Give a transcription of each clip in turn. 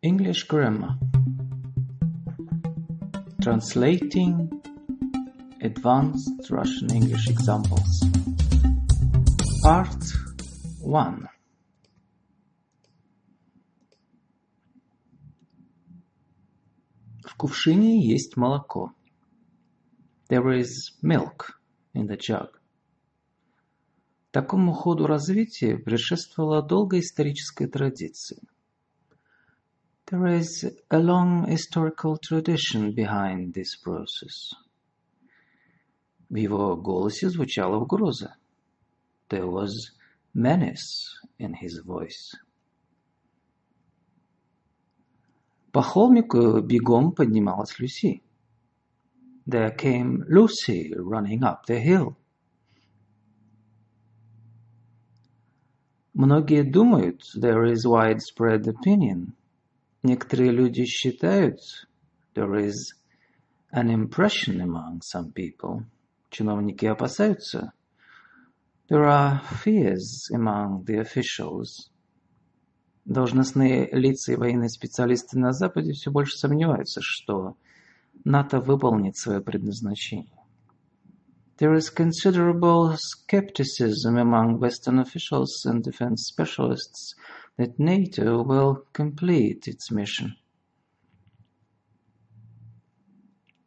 English grammar. Translating advanced Russian English examples. Part 1. В кувшине есть молоко. There is milk in the jug. Такому ходу развития предшествовала долгая историческая традиция – There is a long historical tradition behind this process. В его голосе звучала угроза. There was menace in his voice. По холмику бегом поднималась Люси. There came Lucy running up the hill. Многие думают, there is widespread opinion, Некоторые люди считают, there is an impression among some people. Чиновники опасаются. There are fears among the officials. Должностные лица и военные специалисты на Западе все больше сомневаются, что НАТО выполнит свое предназначение. There is considerable skepticism among Western officials and defense specialists that NATO will complete its mission.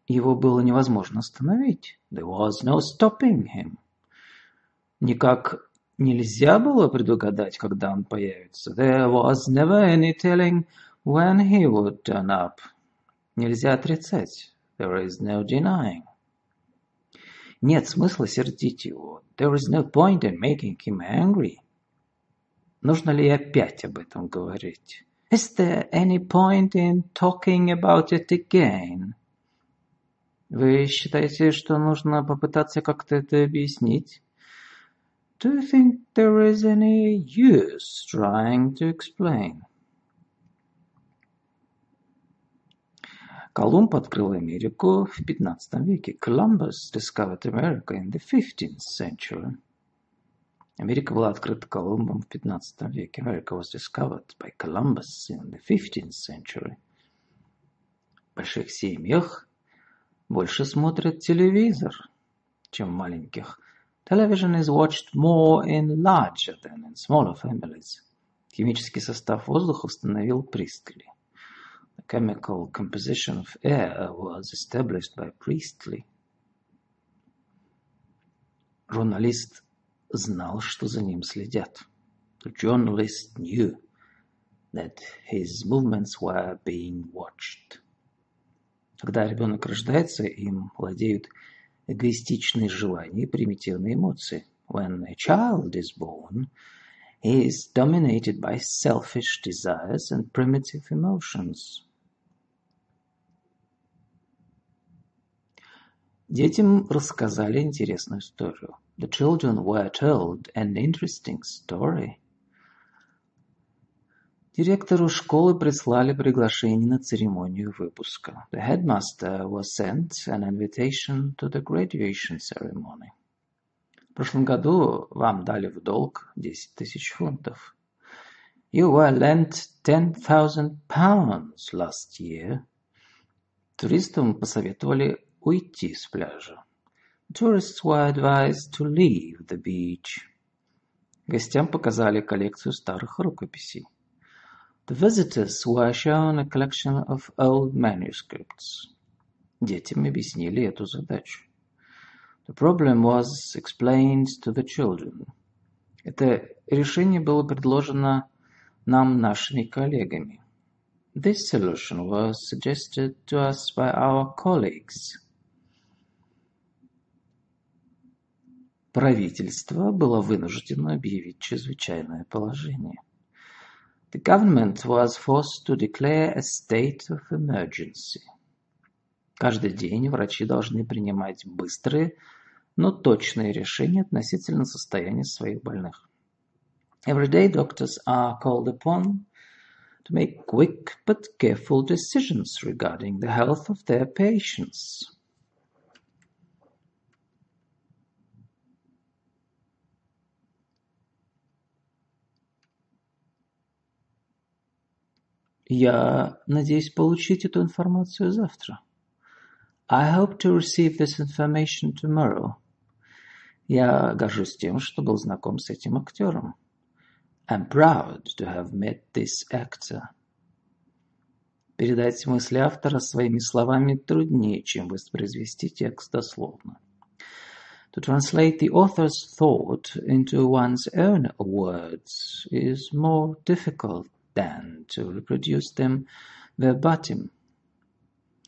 Его было невозможно остановить. There was no stopping him. Никак нельзя было предугадать, когда он появится. There was never any telling when he would turn up. Нельзя отрицать. There is no denying. Нет смысла сердить его. There is no point in making him angry. Нужно ли опять об этом говорить? Is there any point in talking about it again? Вы считаете, что нужно попытаться как-то это объяснить? Do you think there is any use trying to explain? Колумб открыл Америку в 15 веке. Columbus discovered America in the 15th century. Америка была открыта Колумбом в 15 веке. America was discovered by Columbus in the 15th century. В больших семьях больше смотрят телевизор, чем в маленьких. Television is watched more in larger than in smaller families. Химический состав воздуха установил Пристли. The chemical composition of air was established by Priestley. Журналист знал, что за ним следят. The journalist knew that his movements were being watched. Когда ребенок рождается, им владеют эгоистичные желания и примитивные эмоции. When a child is born, he is dominated by selfish desires and primitive emotions. Детям рассказали интересную историю. The children were told an interesting story. Директору школы прислали приглашение на церемонию выпуска. The headmaster was sent an invitation to the graduation ceremony. В прошлом году вам дали в долг 10 тысяч фунтов. You were lent 10,000 pounds last year. Туристам посоветовали уйти с пляжа. Tourists were advised to leave the beach. Гостям показали коллекцию старых рукописей. The visitors were shown a collection of old manuscripts. Детям объяснили эту задачу. The problem was explained to the children. Это решение было предложено нам нашими коллегами. This solution was suggested to us by our colleagues. Правительство было вынуждено объявить чрезвычайное положение. The government was forced to declare a state of emergency. Каждый день врачи должны принимать быстрые, но точные решения относительно состояния своих больных. Every day doctors are called upon to make quick but careful decisions regarding the health of their patients. Я надеюсь получить эту информацию завтра. I hope to receive this information tomorrow. Я горжусь тем, что был знаком с этим актером. I'm proud to have met this actor. Передать мысли автора своими словами труднее, чем воспроизвести текст дословно. To translate the author's thought into one's own words is more difficult than to reproduce them verbatim.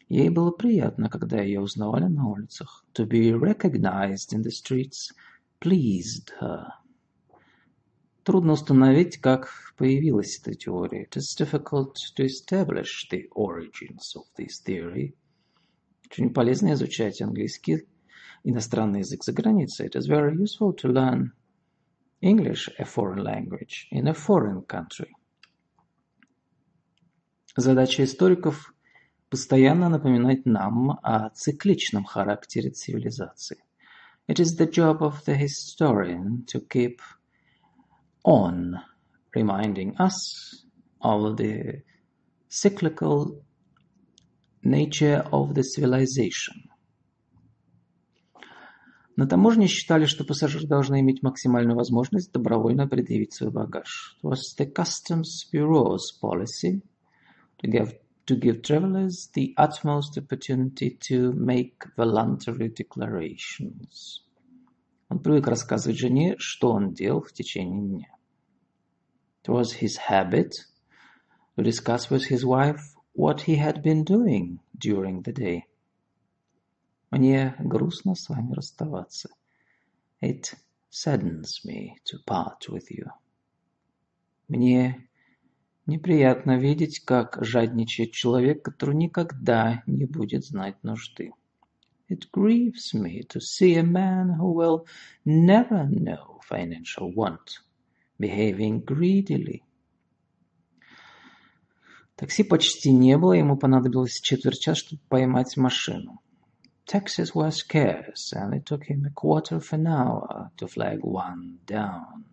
Ей было приятно, когда ее узнавали на улицах. To be recognized in the streets pleased her. Трудно установить, как появилась эта теория. It is difficult to establish the origins of this theory. Очень полезно изучать английский иностранный язык за границей. It is very useful to learn English, a foreign language, in a foreign country. Задача историков – постоянно напоминать нам о цикличном характере цивилизации. It is the job of the historian to keep on reminding us of the cyclical nature of the civilization. На таможне считали, что пассажиры должны иметь максимальную возможность добровольно предъявить свой багаж. It was the customs bureau's policy to give, to give travelers the utmost opportunity to make voluntary declarations. Он привык рассказывать жене, что он делал в течение дня. It was his habit to discuss with his wife what he had been doing during the day. Мне грустно с вами расставаться. It saddens me to part with you. Мне Неприятно видеть, как жадничает человек, который никогда не будет знать нужды. It grieves me to see a man who will never know financial want, behaving greedily. Такси почти не было, ему понадобилось четверть часа, чтобы поймать машину. Taxis were scarce, and it took him a quarter of an hour to flag one down.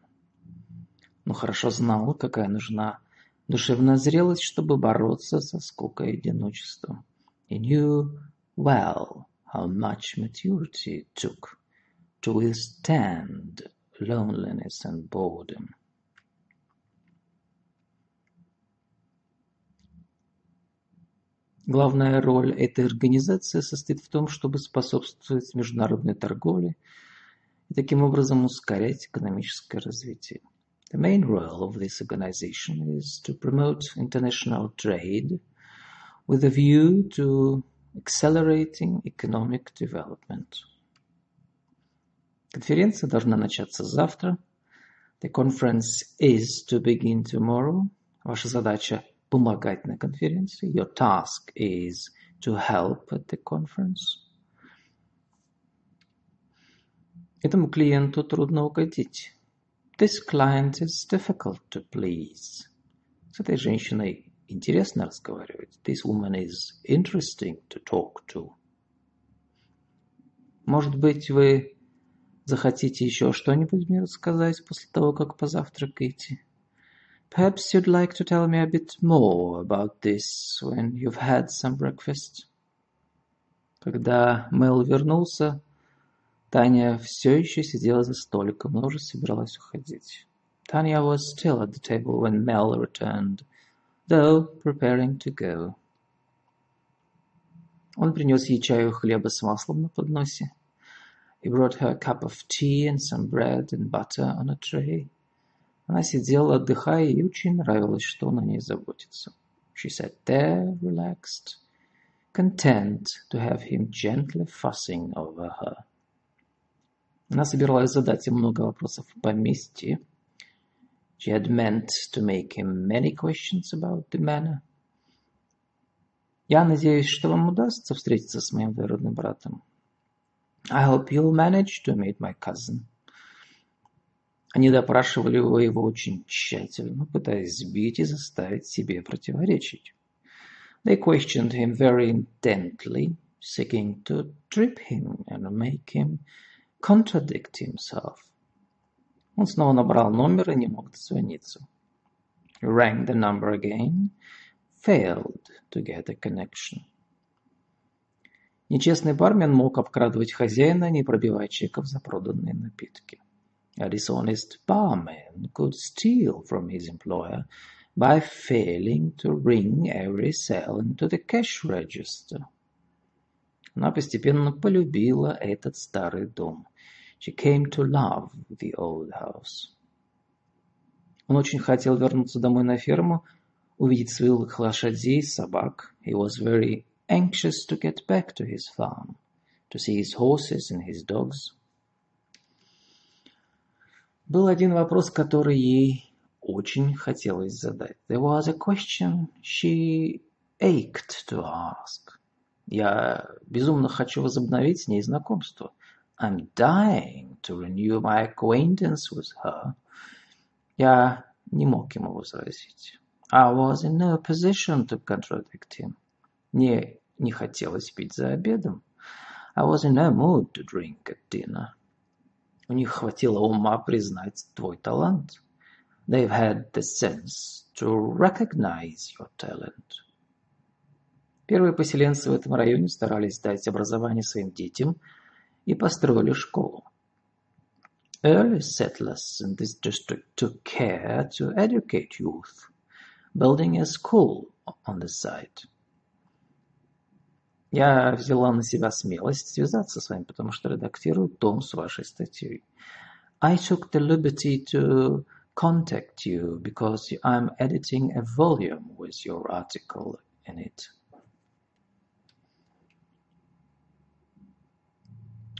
Но хорошо знал, какая нужна душевная зрелость, чтобы бороться со скукой и одиночеством. He knew well how much maturity took to withstand loneliness and boredom. Главная роль этой организации состоит в том, чтобы способствовать международной торговле и таким образом ускорять экономическое развитие. The main role of this organization is to promote international trade with a view to accelerating economic development. Конференция должна начаться завтра. The conference is to begin tomorrow. Ваша задача – помогать на конференции. Your task is to help at the conference. Этому клиенту трудно угодить. This client is difficult to please. С этой женщиной интересно разговаривать. This woman is interesting to talk to. Может быть, вы захотите еще что-нибудь мне рассказать после того, как позавтракаете? Perhaps you'd like to tell me a bit more about this when you've had some breakfast. Когда Мэл вернулся, Таня все еще сидела за столиком, но уже собиралась уходить. Tanya was still at the table when Mel returned, though preparing to go. Он принес ей чаю хлеба с маслом на подносе. He brought her a cup of tea and some bread and butter on a tray. Она сидела, отдыхая, и очень нравилось, что он о ней заботится. She sat there, relaxed, content to have him gently fussing over her. Она собиралась задать ему много вопросов о поместье. She had meant to make him many questions about the manor. Я надеюсь, что вам удастся встретиться с моим двоюродным братом. I hope you'll manage to meet my cousin. Они допрашивали его очень тщательно, пытаясь сбить и заставить себе противоречить. They questioned him very intently, seeking to trip him and make him contradict himself. Он снова набрал номер и не мог дозвониться. Rang the number again, failed to get a connection. Нечестный бармен мог обкрадывать хозяина, не пробивая чеков за проданные напитки. A dishonest barman could steal from his employer by failing to ring every cell into the cash register. Она постепенно полюбила этот старый дом. She came to love the old house. Он очень хотел вернуться домой на ферму, увидеть своих лошадей, собак. He was very anxious to get back to his farm, to see his horses and his dogs. Был один вопрос, который ей очень хотелось задать. There was a question she ached to ask. Я безумно хочу возобновить с ней знакомство. I'm dying to renew my acquaintance with her. Я не мог ему возразить. I was in no position to contradict him. Мне не хотелось пить за обедом. I was in no mood to drink at dinner. У них хватило ума признать твой талант. They've had the sense to recognize your talent. Первые поселенцы в этом районе старались дать образование своим детям и построили школу. Early settlers in this district took care to educate youth building a school on the site. Я взяла на себя смелость связаться с вами, потому что редактирую том с вашей статьей. I took the liberty to contact you because I'm editing a volume with your article in it.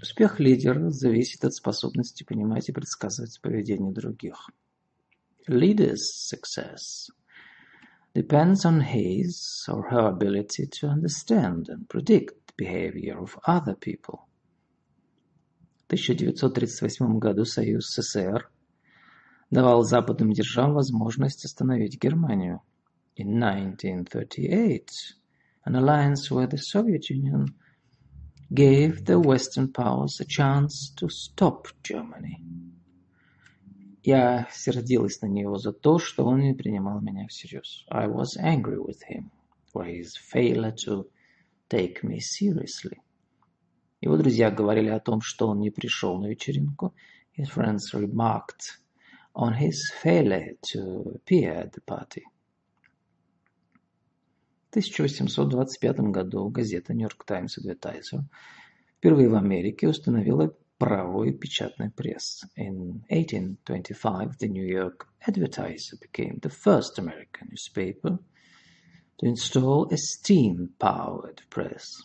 Успех лидера зависит от способности понимать и предсказывать поведение других. Leader's success depends on his or her ability to understand and predict the behavior of other people. В 1938 году Союз СССР давал западным державам возможность остановить Германию. In 1938, an alliance with the Soviet Union gave the Western powers a chance to stop Germany. Я сердилась на него за то, что он не принимал меня всерьез. I was angry with him for his failure to take me seriously. Его друзья говорили о том, что он не пришел на вечеринку. His friends remarked on his failure to appear at the party. В 1825 году газета New York Times Advertiser впервые в Америке установила правовой печатной пресс. In 1825, the New York Advertiser became the first American newspaper to install a steam-powered press.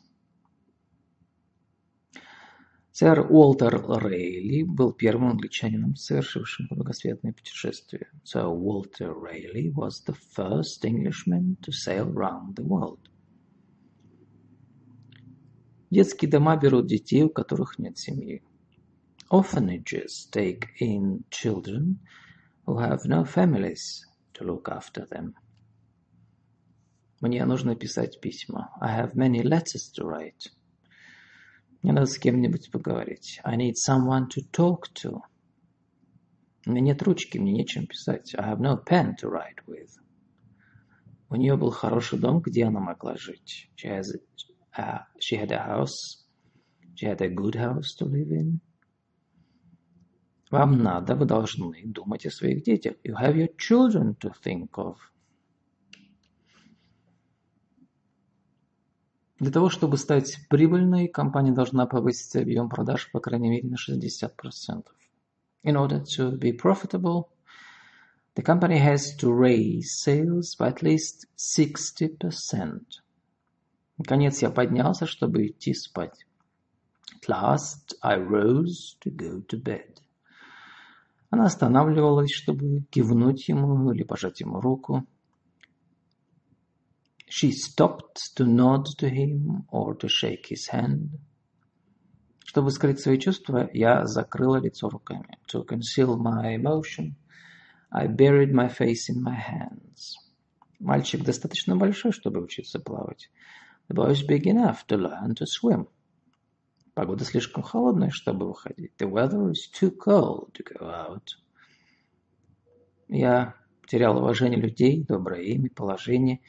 Сэр Уолтер Рейли был первым англичанином, совершившим кругосветное путешествие. Sir Walter Raleigh was the first Englishman to sail round the world. Детские дома берут детей, у которых нет семьи. Orphanages take in children who have no families to look after them. Мне нужно писать письма. I have many letters to write. Мне надо с кем-нибудь поговорить. I need someone to talk to. У меня нет ручки, мне нечем писать. I have no pen to write with. У нее был хороший дом, где она могла жить. She, has a, uh, she had a house. She had a good house to live in. Вам надо, вы должны думать о своих детях. You have your children to think of. Для того, чтобы стать прибыльной, компания должна повысить объем продаж по крайней мере на 60%. In order to be profitable, the company has to raise sales by at least 60%. Наконец я поднялся, чтобы идти спать. At last I rose to go to bed. Она останавливалась, чтобы кивнуть ему или пожать ему руку. She stopped to nod to him or to shake his hand. Чтобы скрыть свои чувства, я закрыла лицо руками. To conceal my emotion, I buried my face in my hands. Мальчик достаточно большой, чтобы учиться плавать. The boy is big enough to learn to swim. Погода слишком холодная, чтобы выходить. The weather is too cold to go out. Я терял уважение людей, доброе имя, положение,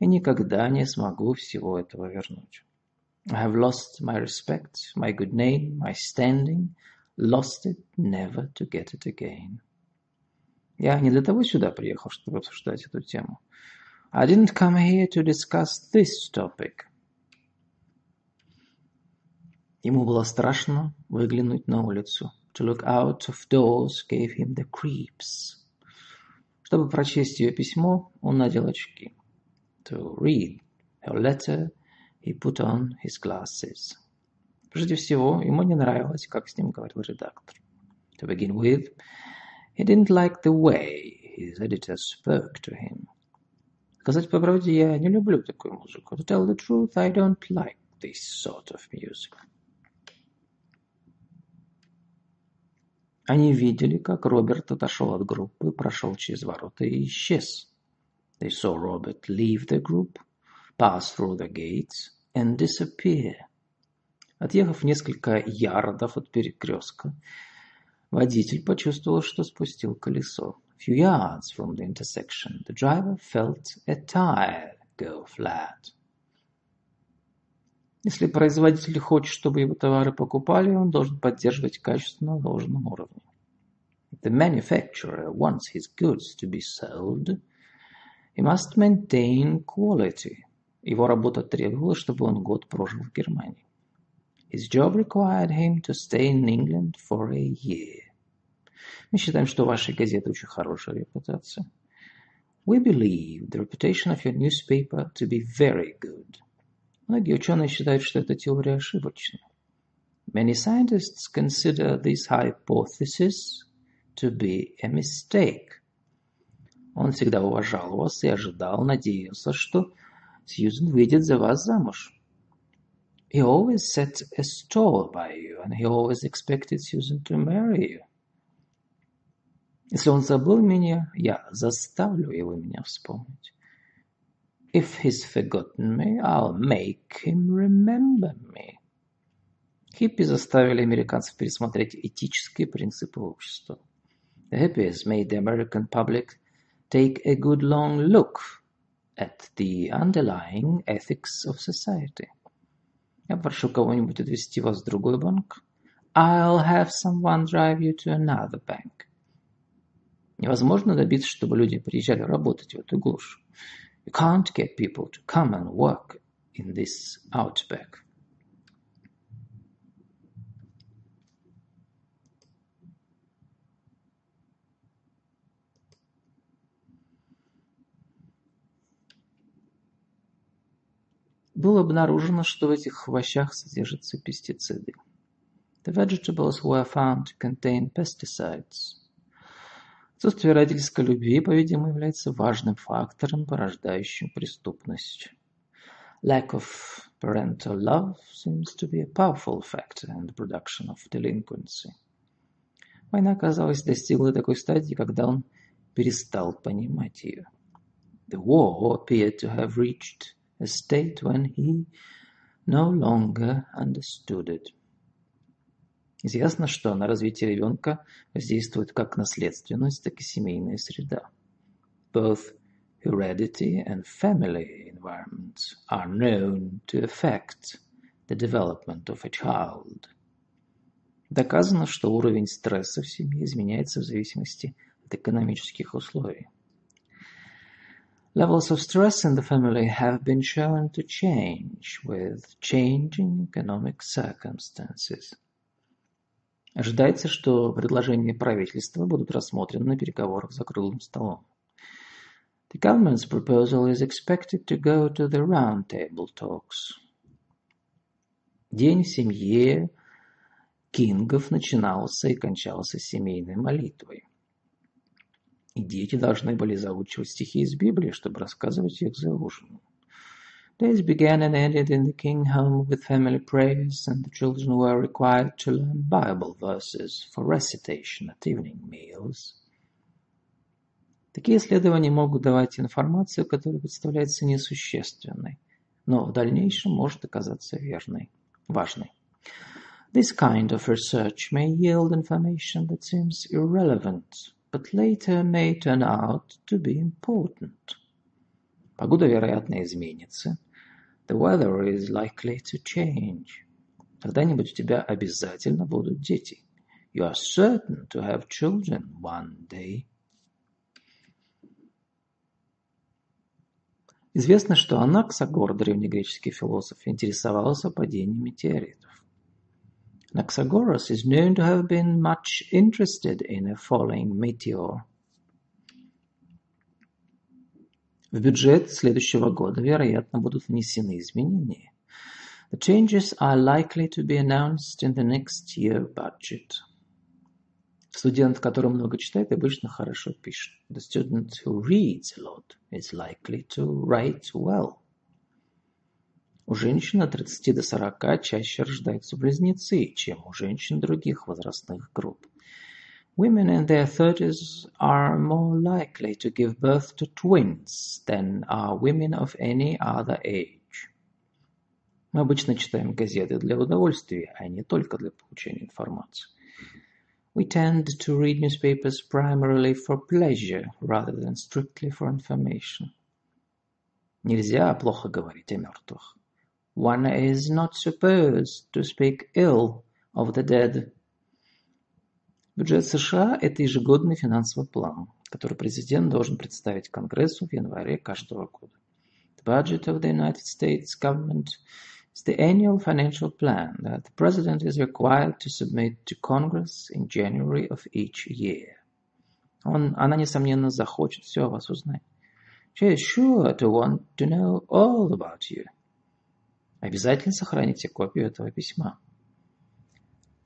и никогда не смогу всего этого вернуть. I have lost my respect, my good name, my standing, lost it, never to get it again. Я не для того сюда приехал, чтобы обсуждать эту тему. I didn't come here to discuss this topic. Ему было страшно выглянуть на улицу. To look out of doors gave him the creeps. Чтобы прочесть ее письмо, он надел очки. To read her letter, he put on his glasses. Прежде всего, ему не нравилось, как с ним говорил редактор. To begin with, he didn't like the way his editor spoke to him. Сказать по правде, я не люблю такую музыку. To tell the truth, I don't like this sort of music. Они видели, как Роберт отошел от группы, прошел через ворота и исчез. They saw Robert leave the group, pass through the gates and disappear. Отъехав несколько ярдов от перекрестка, водитель почувствовал, что спустил колесо. A few yards from the intersection, the driver felt a tire go flat. Если производитель хочет, чтобы его товары покупали, он должен поддерживать качество на должном уровне. If the manufacturer wants his goods to be sold, he must maintain quality. Его работа требовала, чтобы он год прожил в Германии. His job required him to stay in England for a year. Мы считаем, что у вашей газеты очень хорошая репутация. We believe the reputation of your newspaper to be very good. Многие ученые считают, что эта теория ошибочна. Many scientists consider this hypothesis to be a mistake. Он всегда уважал вас и ожидал, надеялся, что Сьюзен выйдет за вас замуж. He always set a store by you, and he always expected Susan to marry you. Если он забыл меня, я заставлю его меня вспомнить. If he's forgotten me, I'll make him remember me. Хиппи заставили американцев пересмотреть этические принципы общества. The hippies made the American public take a good long look at the underlying ethics of society. Я прошу кого-нибудь отвезти вас в другой банк. I'll have someone drive you to another bank. Невозможно добиться, чтобы люди приезжали работать в эту глушь. You can't get people to come and work in this outback. Было обнаружено, что в этих овощах содержатся пестициды. The vegetables were found to contain pesticides. Отсутствие родительской любви, по-видимому, является важным фактором, порождающим преступность. Lack of parental love seems to be a powerful factor in the production of delinquency. Война, казалось, достигла такой стадии, когда он перестал понимать ее. The war appeared to have reached a state when he no longer understood it. Известно, что на развитие ребенка воздействует как наследственность, так и семейная среда. Both heredity and family environments are known to affect the development of a child. Доказано, что уровень стресса в семье изменяется в зависимости от экономических условий. Levels of stress in the family have been shown to change with changing economic circumstances. Ожидается, что предложения правительства будут рассмотрены на переговорах за круглым столом. The government's proposal is expected to go to the roundtable talks. День в семье Кингов начинался и кончался семейной молитвой. И дети должны были заучивать стихи из Библии, чтобы рассказывать их за ужином. Days began and ended in the king home with family prayers, and the children were required to learn Bible verses for recitation at evening meals. Такие исследования могут давать информацию, которая представляется несущественной, но в дальнейшем может оказаться верной, важной. This kind of research may yield information that seems irrelevant, but later may turn out to be important. Погода, вероятно, изменится. The weather is likely to change. Когда-нибудь у тебя обязательно будут дети. You are certain to have children one day. Известно, что Анаксагор, древнегреческий философ, интересовался падением метеоритов. Anaxagoras is known to have been much interested in a falling meteor. В бюджет следующего года, вероятно, будут внесены изменения. The changes are likely to be announced in the next year budget. Студент, который много читает, обычно хорошо пишет. The student who reads a lot is likely to write well. У женщин от 30 до 40 чаще рождаются близнецы, чем у женщин других возрастных групп. Women in their 30s are more likely to give birth to twins than are women of any other age. Мы обычно читаем газеты для удовольствия, а не только для получения информации. We tend to read newspapers primarily for pleasure rather than strictly for information. Нельзя плохо говорить о мертвых. One is not supposed to speak ill of the dead. Бюджет США – это ежегодный финансовый план, который президент должен представить Конгрессу в январе каждого года. The budget of the United States government is the annual financial plan that the president is required to submit to Congress in January of each year. Он, она, несомненно, захочет все о вас узнать. She is sure to want to know all about you. Обязательно сохраните копию этого письма.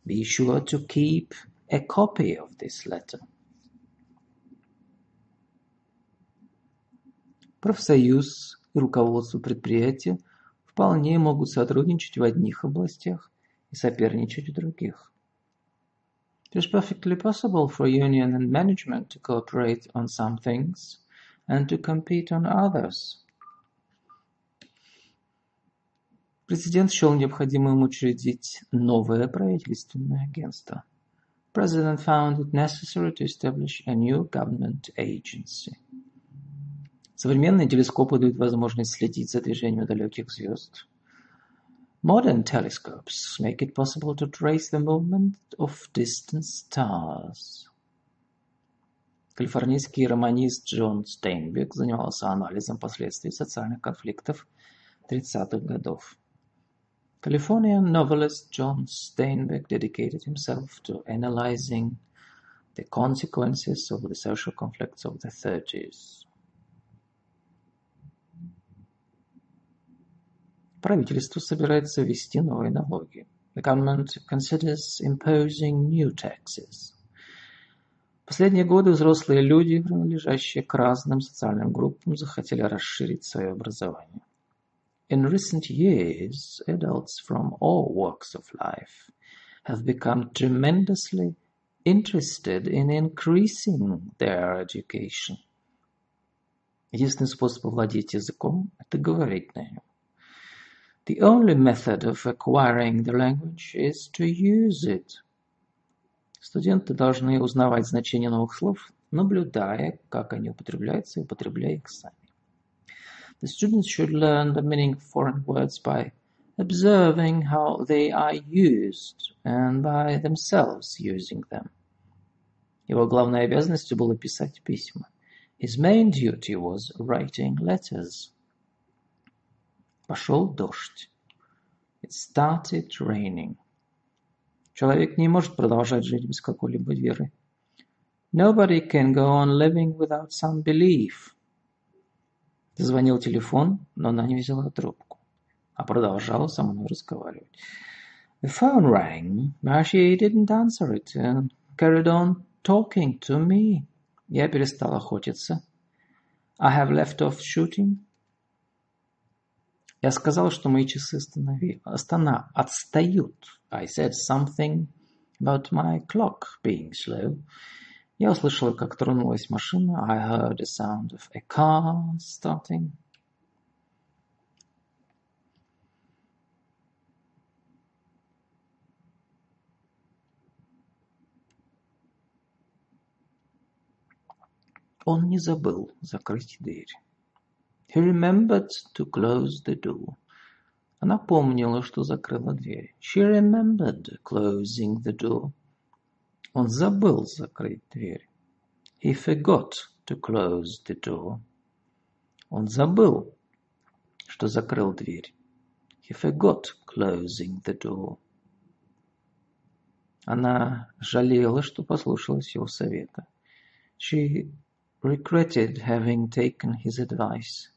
Be sure to keep a copy of this letter. Профсоюз и руководство предприятия вполне могут сотрудничать в одних областях и соперничать в других. It is perfectly possible for union and management to cooperate on some things and to compete on others. Президент счел необходимым учредить новое правительственное агентство. President found it necessary to establish a new government agency. Современные телескопы дают возможность следить за движением далеких звезд. Modern telescopes make it possible to trace the movement of distant stars. Калифорнийский романист Джон Стейнбек занимался анализом последствий социальных конфликтов 30-х годов. Californian novelist John Steinbeck dedicated himself to analyzing the consequences of the social conflicts of the 30s. Правительство собирается ввести новые налоги. The government considers imposing new taxes. В последние годы взрослые люди, принадлежащие к разным социальным группам, захотели расширить свое образование. In recent years, adults from all walks of life have become tremendously interested in increasing their education. Единственный способ овладеть языком – это говорить на нем. The only method of acquiring the language is to use it. Студенты должны узнавать значение новых слов, наблюдая, как они употребляются и употребляя их сами. The students should learn the meaning of foreign words by observing how they are used and by themselves using them. Его главной обязанностью было писать письма. His main duty was writing letters. Пошел дождь. It started raining. Человек не может продолжать жить без какой-либо веры. Nobody can go on living without some belief. Зазвонил телефон, но она не взяла трубку, а продолжала со мной разговаривать. The phone rang, but she didn't answer it and carried on talking to me. Я перестал охотиться. I have left off shooting. Я сказал, что мои часы останови, остана, отстают. I said something about my clock being slow. Я услышал, как тронулась машина. I heard the sound of a car starting. Он не забыл закрыть дверь. He remembered to close the door. Она помнила, что закрыла дверь. She remembered closing the door. Он забыл закрыть дверь. He forgot to close the door. Он забыл, что закрыл дверь. He forgot closing the door. Она жалела, что послушалась его совета. She regretted having taken his advice.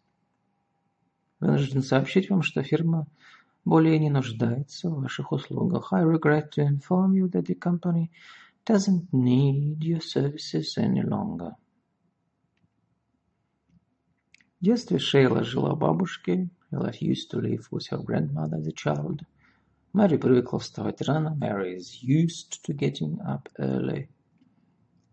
Вынужден сообщить вам, что фирма более не нуждается в ваших услугах. I regret to inform you that the company doesn't need your services any longer. В детстве Шейла жила у бабушки. Ella used to live with her grandmother as a child. Мэри привыкла вставать рано. Mary is used to getting up early.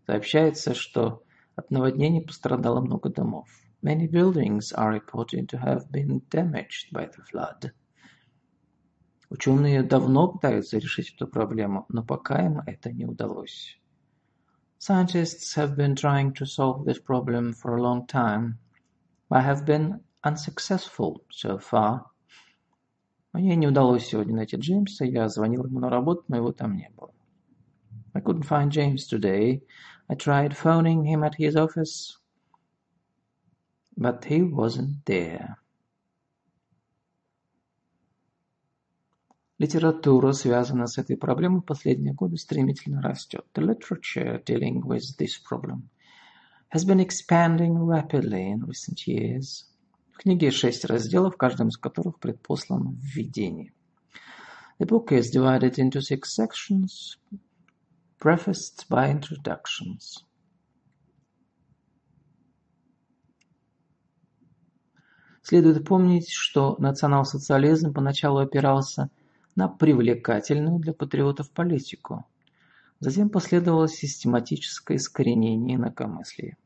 Сообщается, что от наводнений пострадало много домов. Many buildings are reported to have been damaged by the flood. Ученые давно пытаются решить эту проблему, но пока им это не удалось. Scientists have been trying to solve this problem for a long time, but have been unsuccessful so far. Мне не удалось сегодня найти Джеймса, я звонил ему на работу, но его там не было. I couldn't find James today. I tried phoning him at his office, but he wasn't there. Литература, связанная с этой проблемой, в последние годы стремительно растет. The literature dealing with this problem has been expanding rapidly in recent years. В книге шесть разделов, каждым из которых предпослано введение. The book is divided into six sections, prefaced by introductions. Следует помнить, что национал-социализм поначалу опирался на привлекательную для патриотов политику. Затем последовало систематическое искоренение инакомыслия.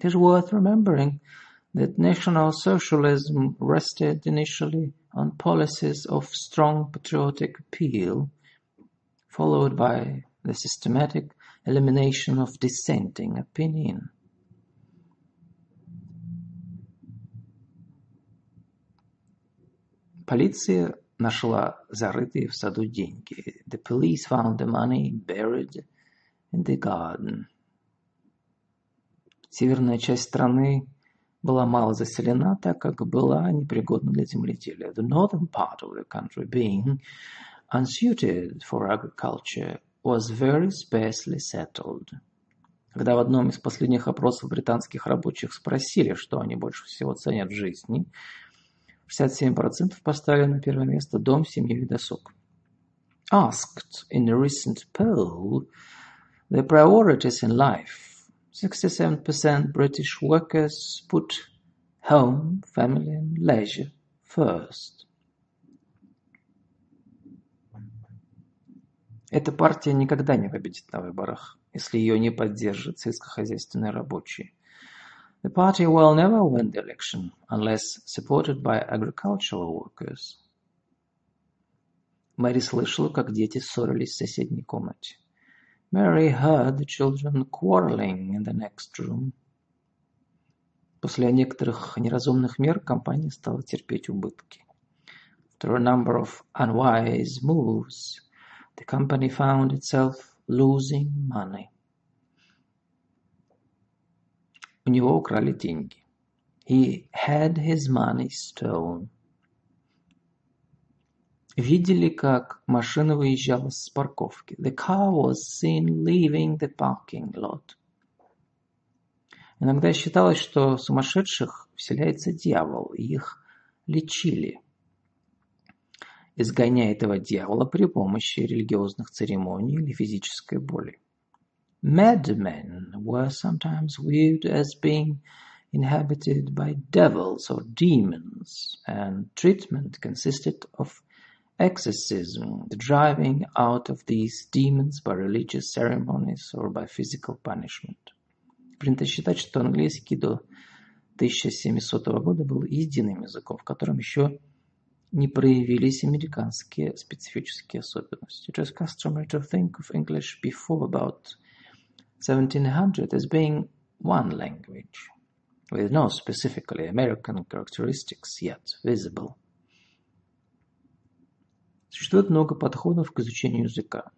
It is worth remembering that National Socialism rested initially on policies of strong patriotic appeal, followed by the systematic elimination of dissenting opinion. Полиция нашла зарытые в саду деньги. The police found the money buried in the garden. Северная часть страны была мало заселена, так как была непригодна для земледелия. The northern part of the country being unsuited for agriculture was very sparsely settled. Когда в одном из последних опросов британских рабочих спросили, что они больше всего ценят в жизни, 67% поставили на первое место дом, семью и досуг. Asked in a recent poll the priorities in life, 67% British workers put home, family and leisure first. Эта партия никогда не победит на выборах, если ее не поддержат сельскохозяйственные рабочие. The party will never win the election unless supported by agricultural workers. Мэри слышала, как дети ссорились в соседней комнате. Mary heard the children quarreling in the next room. После некоторых неразумных мер компания стала терпеть убытки. After a number of unwise moves, the company found itself losing money. У него украли деньги. He had his money stolen. Видели, как машина выезжала с парковки. The car was seen leaving the parking lot. Иногда считалось, что сумасшедших вселяется дьявол, и их лечили изгоняя этого дьявола при помощи религиозных церемоний или физической боли. Madmen were sometimes viewed as being inhabited by devils or demons, and treatment consisted of exorcism, the driving out of these demons by religious ceremonies or by physical punishment. Принято считать, что английский до 1700 года был единым языком, в котором еще не проявились американские специфические особенности. It was customary to think of English before about 1700 as being one language, with no specifically American characteristics yet visible. Существует много подходов к изучению языка.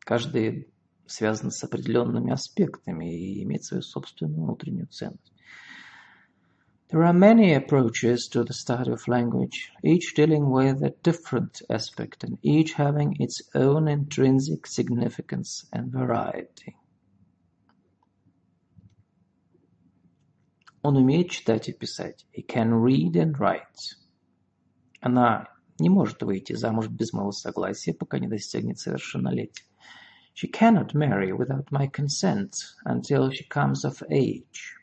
Каждый связан с определенными аспектами и имеет свою собственную внутреннюю ценность. There are many approaches to the study of language, each dealing with a different aspect and each having its own intrinsic significance and variety. Он умеет читать и писать. He can read and write. Она не может выйти замуж без моего согласия, пока не достигнет совершеннолетия. She cannot marry without my consent until she comes of age.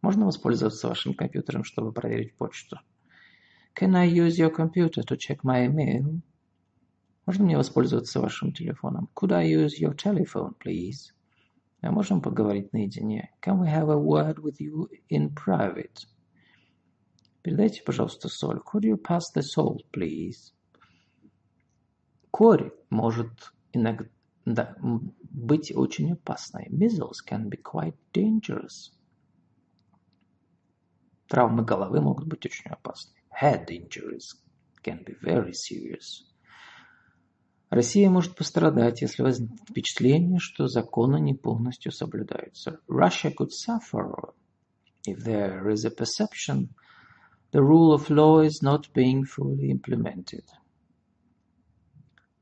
Можно воспользоваться вашим компьютером, чтобы проверить почту? Can I use your computer to check my email? Можно мне воспользоваться вашим телефоном? Could I use your telephone, please? Мы можем поговорить наедине? Can we have a word with you in private? Передайте, пожалуйста, соль. Could you pass the salt, please? Корь может иногда да, быть очень опасной. Measles can be quite dangerous. Травмы головы могут быть очень опасны. Head injuries can be very serious. Россия может пострадать, если возникнет впечатление, что законы не полностью соблюдаются. Russia could suffer if there is a perception the rule of law is not being fully implemented.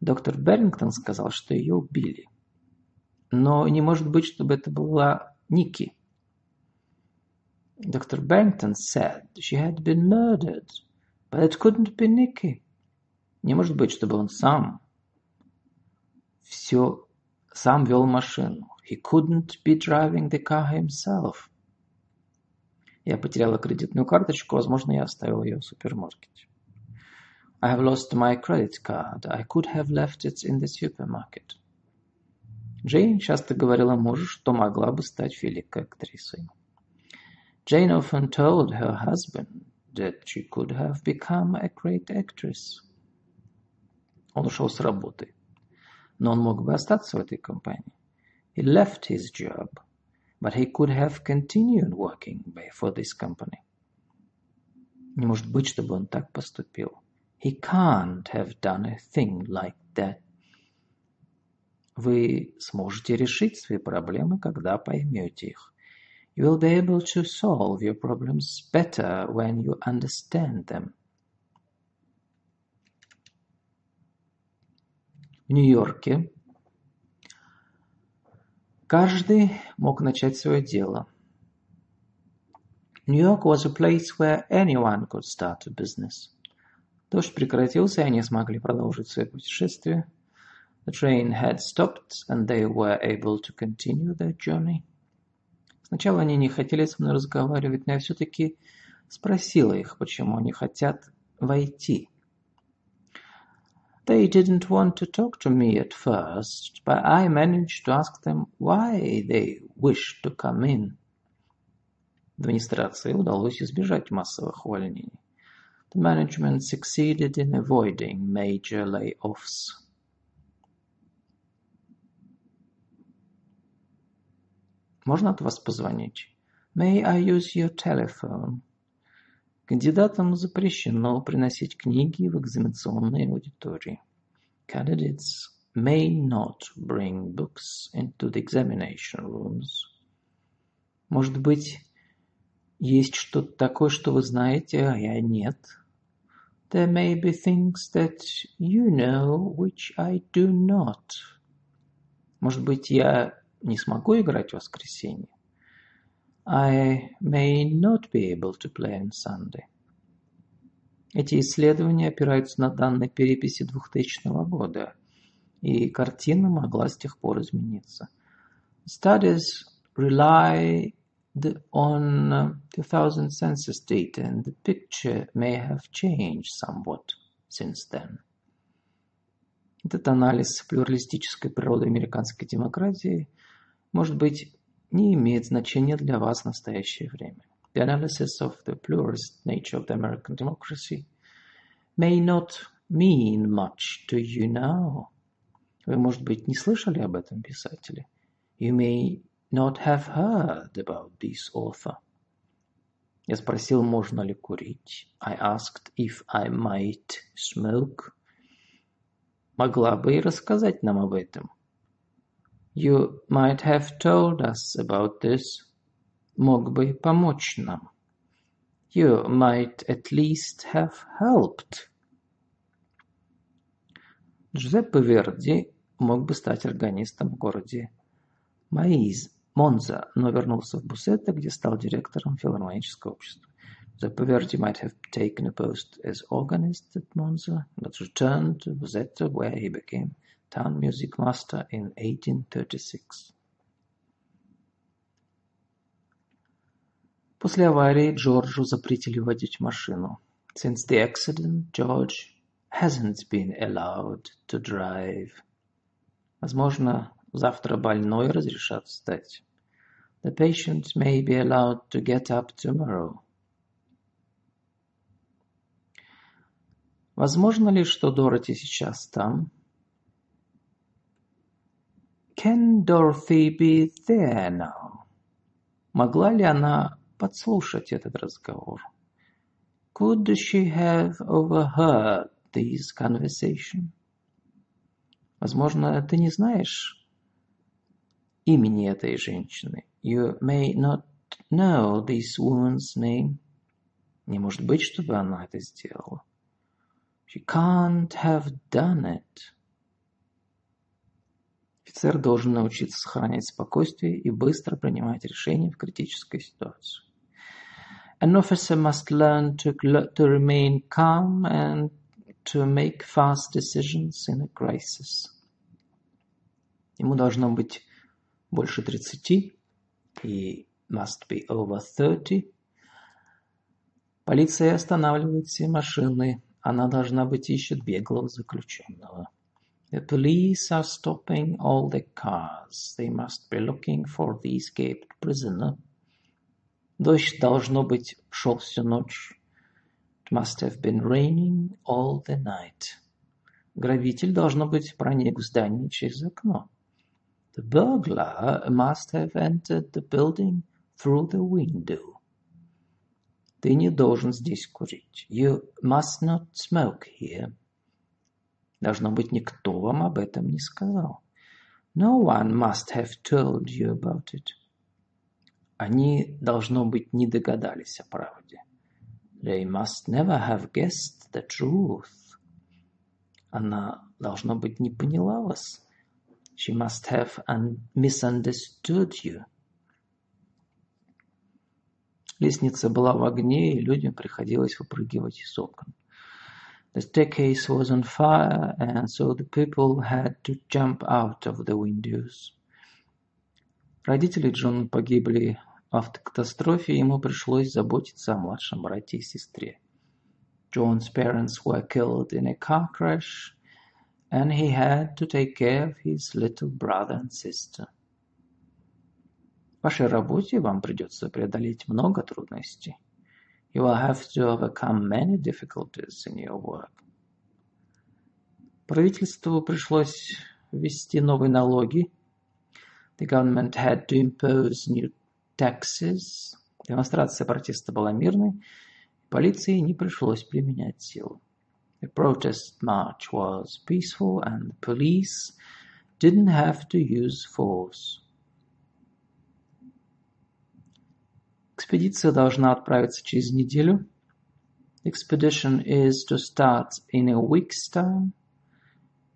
Доктор Берингтон сказал, что ее убили. Но не может быть, чтобы это была Ники. Dr. Barrington said she had been murdered, but it couldn't be Nikki. Не может быть, чтобы он сам все сам вел машину. He couldn't be driving the car himself. Я потеряла кредитную карточку, возможно, я оставила ее в супермаркете. I have lost my credit card. I could have left it in the supermarket. Джейн часто говорила мужу, что могла бы стать великой актрисой. Jane often told her husband that she could have become a great actress. Он ушел с работы, но он мог бы остаться в этой компании. He left his job, but he could have continued working for this company. Не может быть, чтобы он так поступил. He can't have done a thing like that. Вы сможете решить свои проблемы, когда поймете их. You will be able to solve your problems better when you understand them. В Нью-Йорке каждый мог начать свое дело. York was a place where anyone could start a business. Дождь прекратился, и они смогли продолжить свое путешествие. The train had stopped, and they were able to continue their journey. Сначала они не хотели со мной разговаривать, но я все-таки спросила их, почему они хотят войти. They didn't want to talk to me at first, but I managed to ask them why they wished to come in. Администрации удалось избежать массовых увольнений. The management succeeded in avoiding major layoffs. Можно от вас позвонить? May I use your telephone? Кандидатам запрещено приносить книги в экзаменационные аудитории. Candidates may not bring books into the examination rooms. Может быть, есть что-то такое, что вы знаете, а я нет. There may be things that you know which I do not. Может быть, я не смогу играть в воскресенье. I may not be able to play on Sunday. Эти исследования опираются на данные переписи 2000 года, и картина могла с тех пор измениться. Studies rely on uh, 2000 census data, and the picture may have changed somewhat since then. Этот анализ плюралистической природы американской демократии, может быть, не имеет значения для вас в настоящее время. The analysis of the pluralist nature of the American democracy may not mean much to you now. Вы, может быть, не слышали об этом писателе. You may not have heard about this author. Я спросил, можно ли курить. I asked if I might smoke. Могла бы и рассказать нам об этом. You might have told us about this. Мог бы помочь нам. You might at least have helped. Джузеппе Верди мог бы стать органистом в городе Маиз, Монза, но вернулся в Бусетто, где стал директором филармонического общества. Giuseppe Verdi might have taken a post as organist at Monza, but returned to Bussetto, where he became town music master in 1836. После аварии Джорджу запретили водить машину. Since the accident, George hasn't been allowed to drive. Возможно, завтра больной разрешат встать. The patient may be allowed to get up tomorrow. Возможно ли, что Дороти сейчас там? Can Dorothy be there now? Могла ли она подслушать этот разговор? Could she have overheard this conversation? Возможно, ты не знаешь имени этой женщины. You may not know this woman's name. Не может быть, чтобы она это сделала. She can't have done it. Офицер должен научиться сохранять спокойствие и быстро принимать решения в критической ситуации. An officer must learn to, to remain calm and to make fast decisions in a crisis. Ему должно быть больше 30, и must be over 30. Полиция останавливает все машины. Она должна быть ищет беглого заключенного. The police are stopping all the cars. They must be looking for the escaped prisoner. Дождь, должно быть, шел всю ночь. It must have been raining all the night. Грабитель, должно быть, проник в здание через окно. The burglar must have entered the building through the window. Ты не должен здесь курить. You must not smoke here. Должно быть, никто вам об этом не сказал. No one must have told you about it. Они, должно быть, не догадались о правде. They must never have guessed the truth. Она, должно быть, не поняла вас. She must have misunderstood you. Лестница была в огне, и людям приходилось выпрыгивать из окон. The staircase was on fire, and so the people had to jump out of the windows. Родители Джона погибли в автокатастрофе, и ему пришлось заботиться о младшем брате и сестре. John's parents were killed in a car crash, and he had to take care of his little brother and sister. В вашей работе вам придется преодолеть много трудностей. You will have to overcome many difficulties in your work. Правительству пришлось ввести новые налоги. The government had to impose new taxes. Демонстрация протеста была мирной. Полиции не пришлось применять силу. The protest march was peaceful and the police didn't have to use force. Экспедиция должна отправиться через неделю. Expedition is to start in a week's time.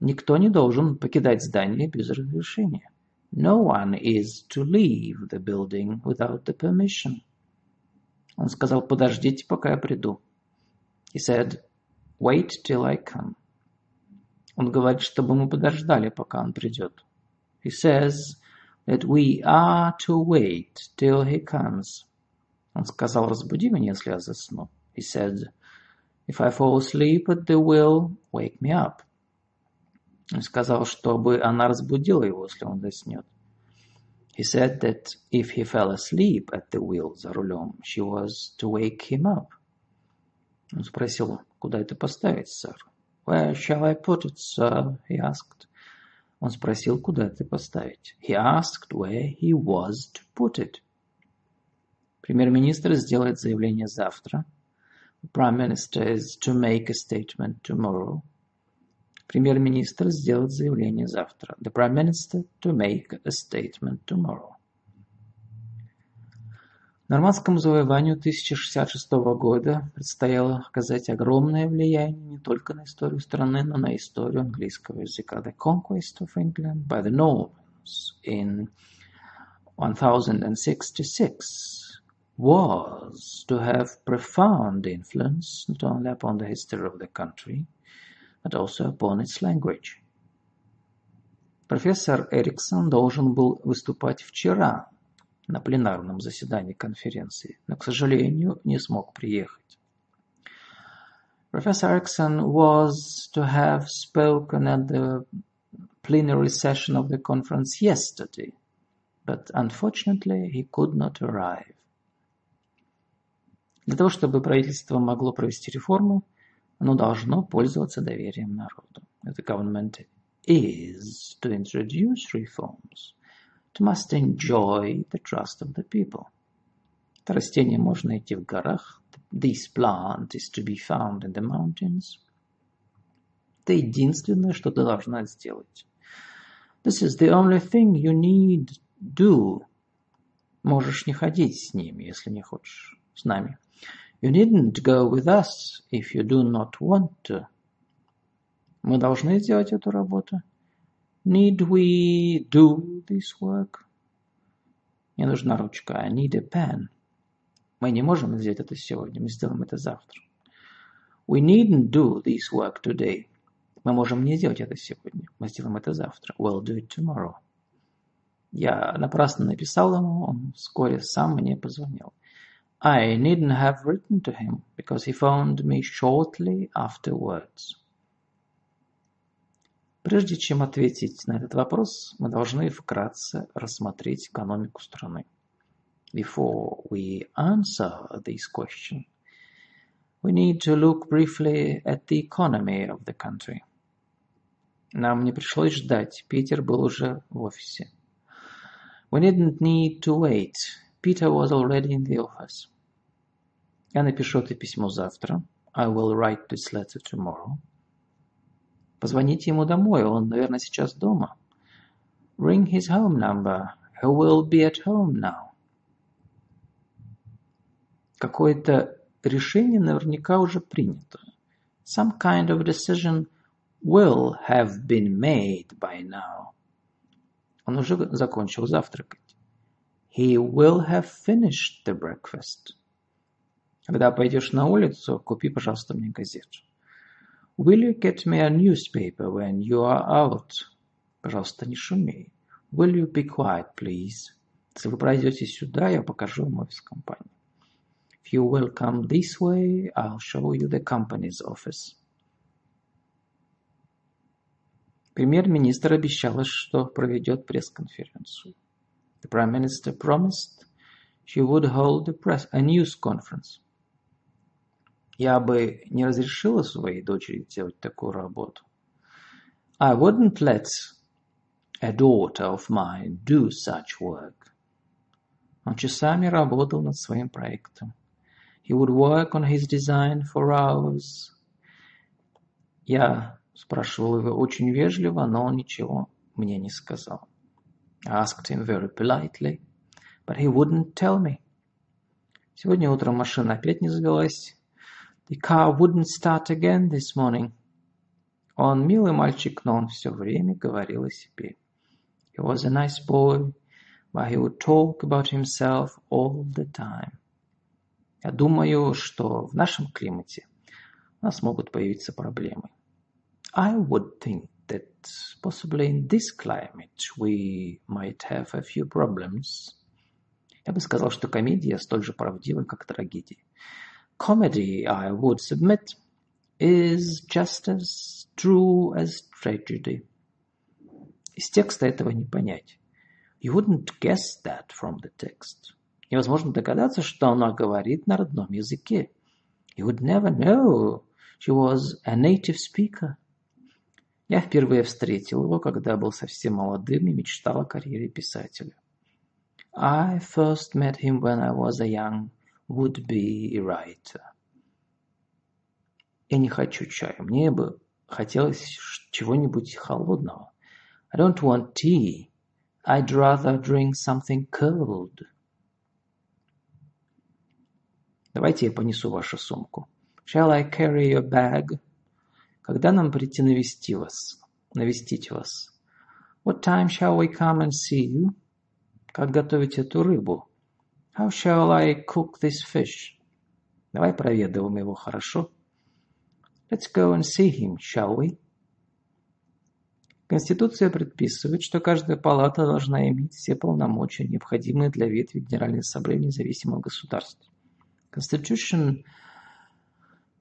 Никто не должен покидать здание без разрешения. No one is to leave the building without the permission. Он сказал, подождите, пока я приду. He said, wait till I come. Он говорит, чтобы мы подождали, пока он придет. He says, that we are to wait till he comes. Он сказал, разбуди меня, если я засну. He said, if I fall asleep at the wheel, wake me up. Он сказал, чтобы она разбудила его, если он заснет. He said that if he fell asleep at the wheel за рулем, she was to wake him up. Он спросил, куда это поставить, сэр? Where shall I put it, sir? He asked. Он спросил, куда это поставить. He asked where he was to put it. Премьер-министр сделает заявление завтра. The Prime Minister is to make a statement tomorrow. Премьер-министр сделает заявление завтра. The Prime Minister to make a statement tomorrow. Нормандскому завоеванию 1066 года предстояло оказать огромное влияние не только на историю страны, но на историю английского языка. The conquest of England by the Normans in 1066 was to have profound influence not only upon the history of the country, but also upon its language. Профессор Эриксон должен был выступать вчера на пленарном заседании конференции, но, к сожалению, не смог приехать. Professor Erickson was to have spoken at the plenary session of the conference yesterday, but unfortunately he could not arrive. Для того, чтобы правительство могло провести реформу, оно должно пользоваться доверием народа. The government is to introduce reforms It must enjoy the trust of the people. Это растение можно найти в горах. This plant is to be found in the mountains. Это единственное, что ты должна сделать. This is the only thing you need do. Можешь не ходить с ними, если не хочешь. С нами. You needn't go with us if you do not want to. Мы должны сделать эту работу. Need we do this work? Мне нужна ручка. I need a pen. Мы не можем сделать это сегодня, мы сделаем это завтра. We needn't do this work today. Мы можем не сделать это сегодня, мы сделаем это завтра. We'll do it tomorrow. Я напрасно написал ему, он вскоре сам мне позвонил. I needn't have written to him, because he phoned me shortly afterwards. Прежде чем ответить на этот вопрос, мы должны вкратце рассмотреть экономику страны. Before we answer this question, we need to look briefly at the economy of the country. Нам не пришлось ждать, Питер был уже в офисе. We didn't need to wait. Peter was already in the office. Я напишу это письмо завтра. I will write this letter tomorrow. Позвоните ему домой, он, наверное, сейчас дома. Ring his home number. He will be at home now. Какое-то решение наверняка уже принято. Some kind of decision will have been made by now. Он уже закончил завтракать. He will have finished the breakfast. Когда пойдешь на улицу, купи, пожалуйста, мне газету. Will you get me a newspaper when you are out? Пожалуйста, не шуми. Will you be quiet, please? Если вы пройдете сюда, я покажу вам офис компании. If you will come this way, I'll show you the company's office. Премьер-министр обещала, что проведет пресс-конференцию. The Prime Minister promised she would hold a, press, a news conference. Я бы не разрешила своей дочери делать такую работу. I wouldn't let a daughter of mine do such work. Он часами работал над своим проектом. He would work on his design for hours. Я спрашивал его очень вежливо, но он ничего мне не сказал. I asked him very politely, but he wouldn't tell me. Сегодня утром машина опять не завелась. The car wouldn't start again this morning. Он милый мальчик, но он все время говорил о себе. He was a nice boy, but he would talk about himself all the time. Я думаю, что в нашем климате у нас могут появиться проблемы. I would think that possibly in this climate we might have a few problems. Я бы сказал, что комедия столь же правдива, как трагедия. Comedy, I would submit, is just as true as tragedy. Из текста этого не понять. You wouldn't guess that from the text. Невозможно догадаться, что она говорит на родном языке. You would never know she was a native speaker. Я впервые встретил его, когда был совсем молодым и мечтал о карьере писателя. I first met him when I was a young would-be writer. Я не хочу чая. Мне бы хотелось чего-нибудь холодного. I don't want tea. I'd rather drink something cold. Давайте я понесу вашу сумку. Shall I carry your bag? Когда нам прийти навести вас? Навестить вас? What time shall we come and see you? Как готовить эту рыбу? How shall I cook this fish? Давай проведаем его, хорошо? Let's go and see him, shall we? Конституция предписывает, что каждая палата должна иметь все полномочия, необходимые для ветви Генеральной Ассамблеи независимых государств. Constitution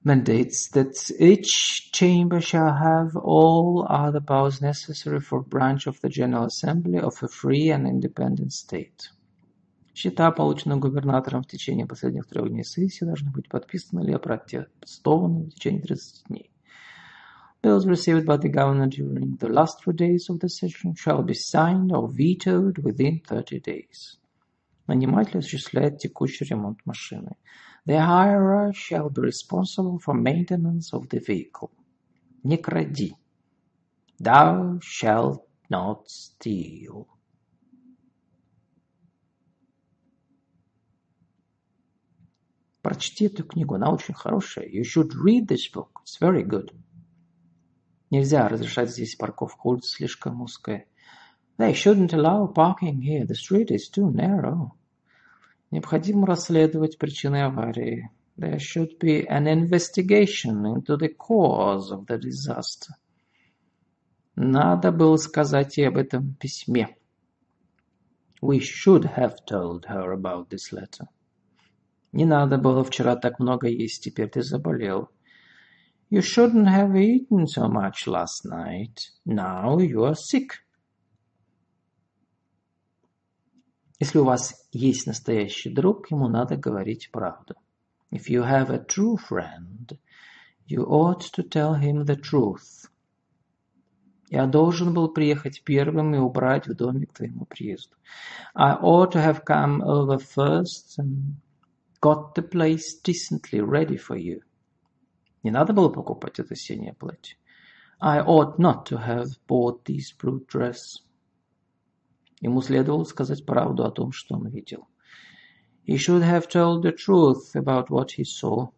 mandates that each chamber shall have all other powers necessary for branch of the General Assembly of a free and independent state. Счета, полученные губернатором в течение последних трех дней сессии, должны быть подписаны или опротестованы в течение 30 дней. Bills received by the governor during the last three days of the session shall be signed or vetoed within 30 days. Наниматель осуществляет текущий ремонт машины. The hirer shall be responsible for maintenance of the vehicle. Не кради. Thou shalt not steal. Прочти эту книгу, она очень хорошая. You should read this book. It's very good. Нельзя разрешать здесь парковку, улица слишком узкая. They shouldn't allow parking here. The street is too narrow. Необходимо расследовать причины аварии. There should be an investigation into the cause of the disaster. Надо было сказать ей об этом письме. We should have told her about this letter. Не надо было вчера так много есть, теперь ты заболел. You shouldn't have eaten so much last night. Now you are sick. Если у вас есть настоящий друг, ему надо говорить правду. If you have a true friend, you ought to tell him the truth. Я должен был приехать первым и убрать в доме к твоему приезду. I ought to have come over first and got the place decently ready for you. Не надо было покупать это синее платье. I ought not to have bought this blue dress. Ему следовало сказать правду о том, что он видел. He should have told the truth about what he saw.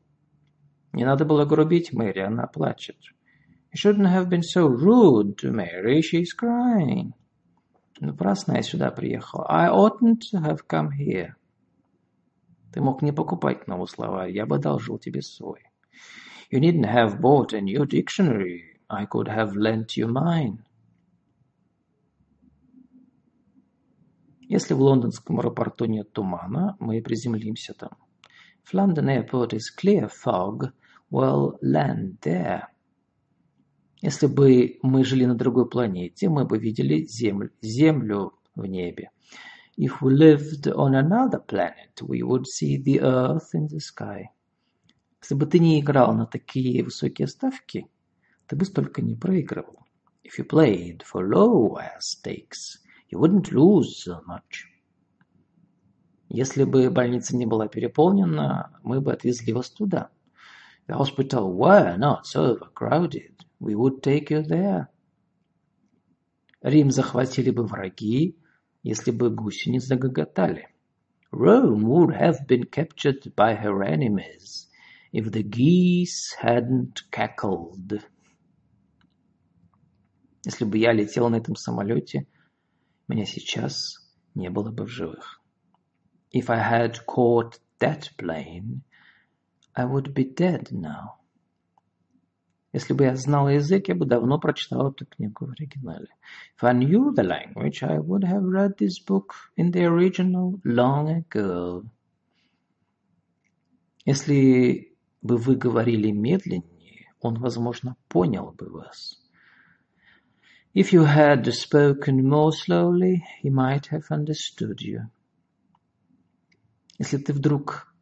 Не надо было грубить Мэри, она плачет. He shouldn't have been so rude to Mary, she's crying. Напрасно я сюда приехал. I oughtn't to have come here. Ты мог не покупать новый словарь, я бы одолжил тебе свой. You needn't have bought a new dictionary. I could have lent you mine. Если в лондонском аэропорту нет тумана, мы приземлимся там. If London airport is clear fog, we'll land there. Если бы мы жили на другой планете, мы бы видели землю, землю в небе. If we lived on another planet, we would see the earth in the sky. Если бы ты не играл на такие высокие ставки, ты бы столько не проигрывал. If you played for lower stakes, you wouldn't lose so much. Если бы больница не была переполнена, мы бы отвезли вас туда. The hospital were not so overcrowded. We would take you there. Рим захватили бы враги, если бы гуси не загоготали. Rome would have been captured by her enemies if the geese hadn't cackled. Если бы я летел на этом самолете, меня сейчас не было бы в живых. If I had caught that plane, I would be dead now. Если бы я знала язык, я бы давно прочитала эту книгу в оригинале. If I knew the language, I would have read this book in the original long ago. Если бы вы говорили медленнее, он, возможно, понял бы вас. If you had spoken more slowly, he might have understood you. Если ты вдруг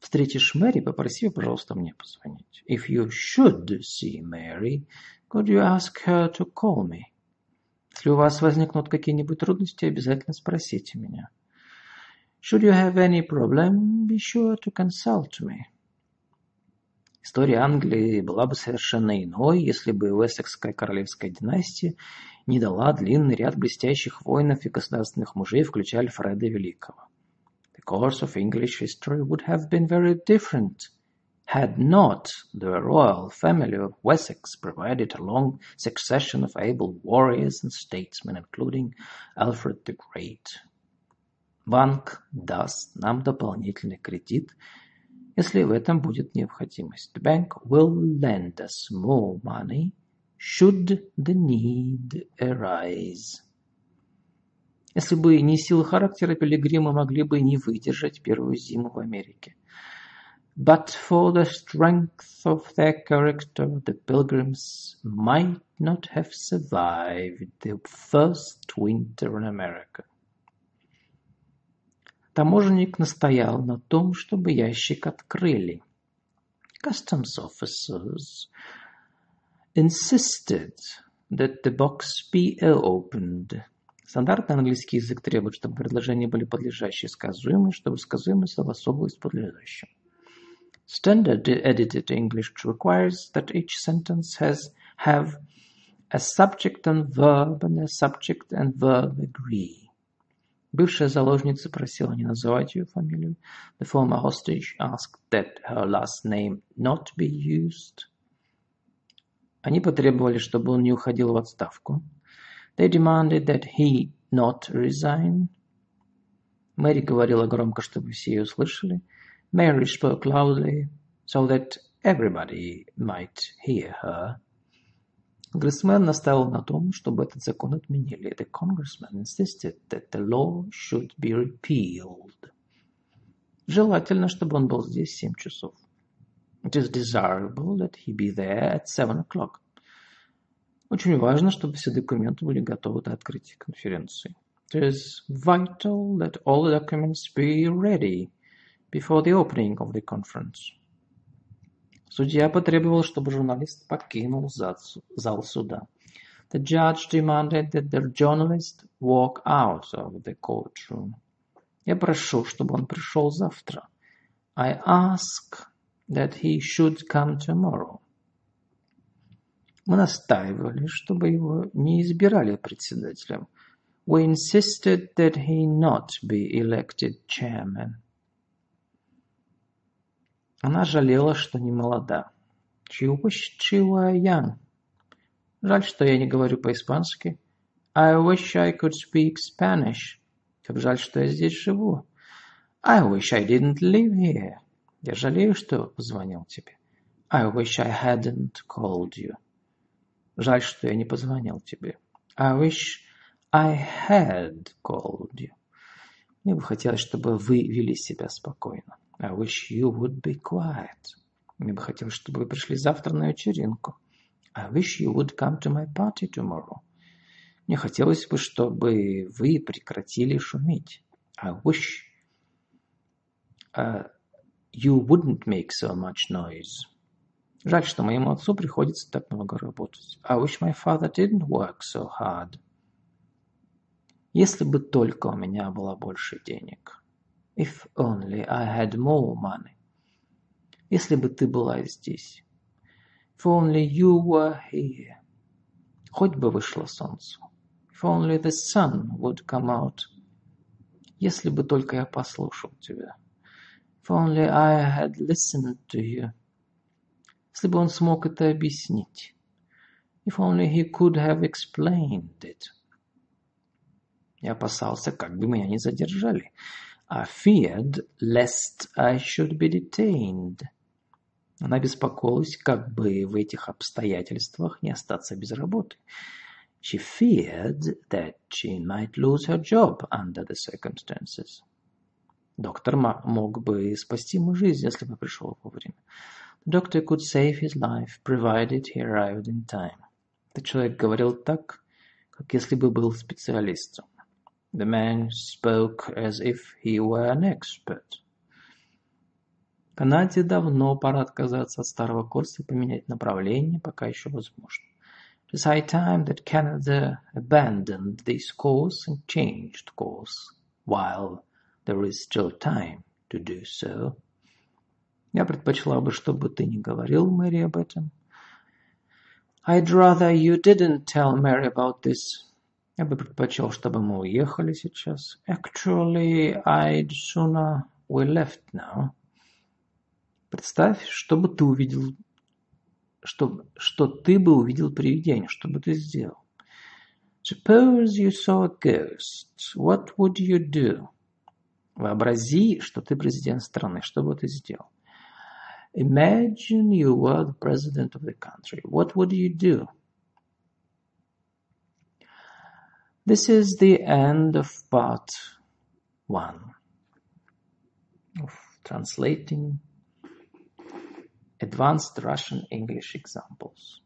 встретишь Мэри, попроси ее, пожалуйста, мне позвонить. If you should see Mary, could you ask her to call me? Если у вас возникнут какие-нибудь трудности, обязательно спросите меня. Should you have any problem, be sure to consult me. История Англии была бы совершенно иной, если бы Уэссекская королевская династия не дала длинный ряд блестящих воинов и государственных мужей, включая Альфреда Великого. the course of English history would have been very different had not the royal family of Wessex provided a long succession of able warriors and statesmen, including Alfred the Great. Банк даст нам дополнительный кредит, если в этом будет необходимость. The bank will lend us more money should the need arise. Если бы не сила характера, пилигримы могли бы не выдержать первую зиму в Америке. But for the strength of their character, the pilgrims might not have survived the first winter in America. Таможенник настоял на том, чтобы ящик открыли. Customs officers insisted that the box be opened. Стандартный английский язык требует, чтобы предложения были подлежащие сказуемые, чтобы сказуемые согласовывались с подлежащим. Standard edited English requires that each sentence has have a subject and verb and a subject and verb agree. Бывшая заложница просила не называть ее фамилию. The former hostage asked that her last name not be used. Они потребовали, чтобы он не уходил в отставку. They demanded that he not resign. Мэри говорила громко, чтобы все ее услышали. Mary spoke loudly, so that everybody might hear her. Конгрессмен настаивал на том, чтобы этот закон отменили. The congressman insisted that the law should be repealed. Желательно, чтобы он был здесь в семь часов. It is desirable that he be there at seven o'clock. Очень важно, чтобы все документы были готовы до открытия конференции. It is vital that all the documents be ready before the opening of the conference. Судья потребовал, чтобы журналист покинул зал суда. The judge demanded that the journalist walk out of the courtroom. Я прошу, чтобы он пришел завтра. I ask that he should come tomorrow. Мы настаивали, чтобы его не избирали председателем. We insisted that he not be elected chairman. Она жалела, что не молода. She wished she. Жаль, что я не говорю по-испански. I wish I could speak Spanish. Как жаль, что я здесь живу. I wish I didn't live here. Я жалею, что позвонил тебе. I wish I hadn't called you. Жаль, что я не позвонил тебе. I wish I had called you. Мне бы хотелось, чтобы вы вели себя спокойно. I wish you would be quiet. Мне бы хотелось, чтобы вы пришли завтра на вечеринку. I wish you would come to my party tomorrow. Мне хотелось бы, чтобы вы прекратили шуметь. I wish uh, you wouldn't make so much noise. Жаль, что моему отцу приходится так много работать. I wish my father didn't work so hard. Если бы только у меня было больше денег. If only I had more money. Если бы ты была здесь. If only you were here. Хоть бы вышло солнце. If only the sun would come out. Если бы только я послушал тебя. If only I had listened to you если бы он смог это объяснить. If only he could have explained it. Я опасался, как бы меня не задержали. I feared lest I should be detained. Она беспокоилась, как бы в этих обстоятельствах не остаться без работы. She feared that she might lose her job under the circumstances. Доктор мог бы спасти ему жизнь, если бы пришел вовремя. The doctor could save his life, provided he arrived in time. Этот человек говорил так, как если бы был специалистом. The man spoke as if he were an expert. Канаде давно пора отказаться от старого курса и поменять направление, пока еще возможно. It is high time that Canada abandoned this course and changed course, while there is still time to do so. Я предпочла бы, чтобы ты не говорил Мэри об этом. I'd rather you didn't tell Mary about this. Я бы предпочел, чтобы мы уехали сейчас. Actually, I'd sooner we left now. Представь, что бы ты увидел, что, что ты бы увидел привидение, что бы ты сделал. Suppose you saw a ghost. What would you do? Вообрази, что ты президент страны. Что бы ты сделал? Imagine you were the president of the country. What would you do? This is the end of part one of translating advanced Russian English examples.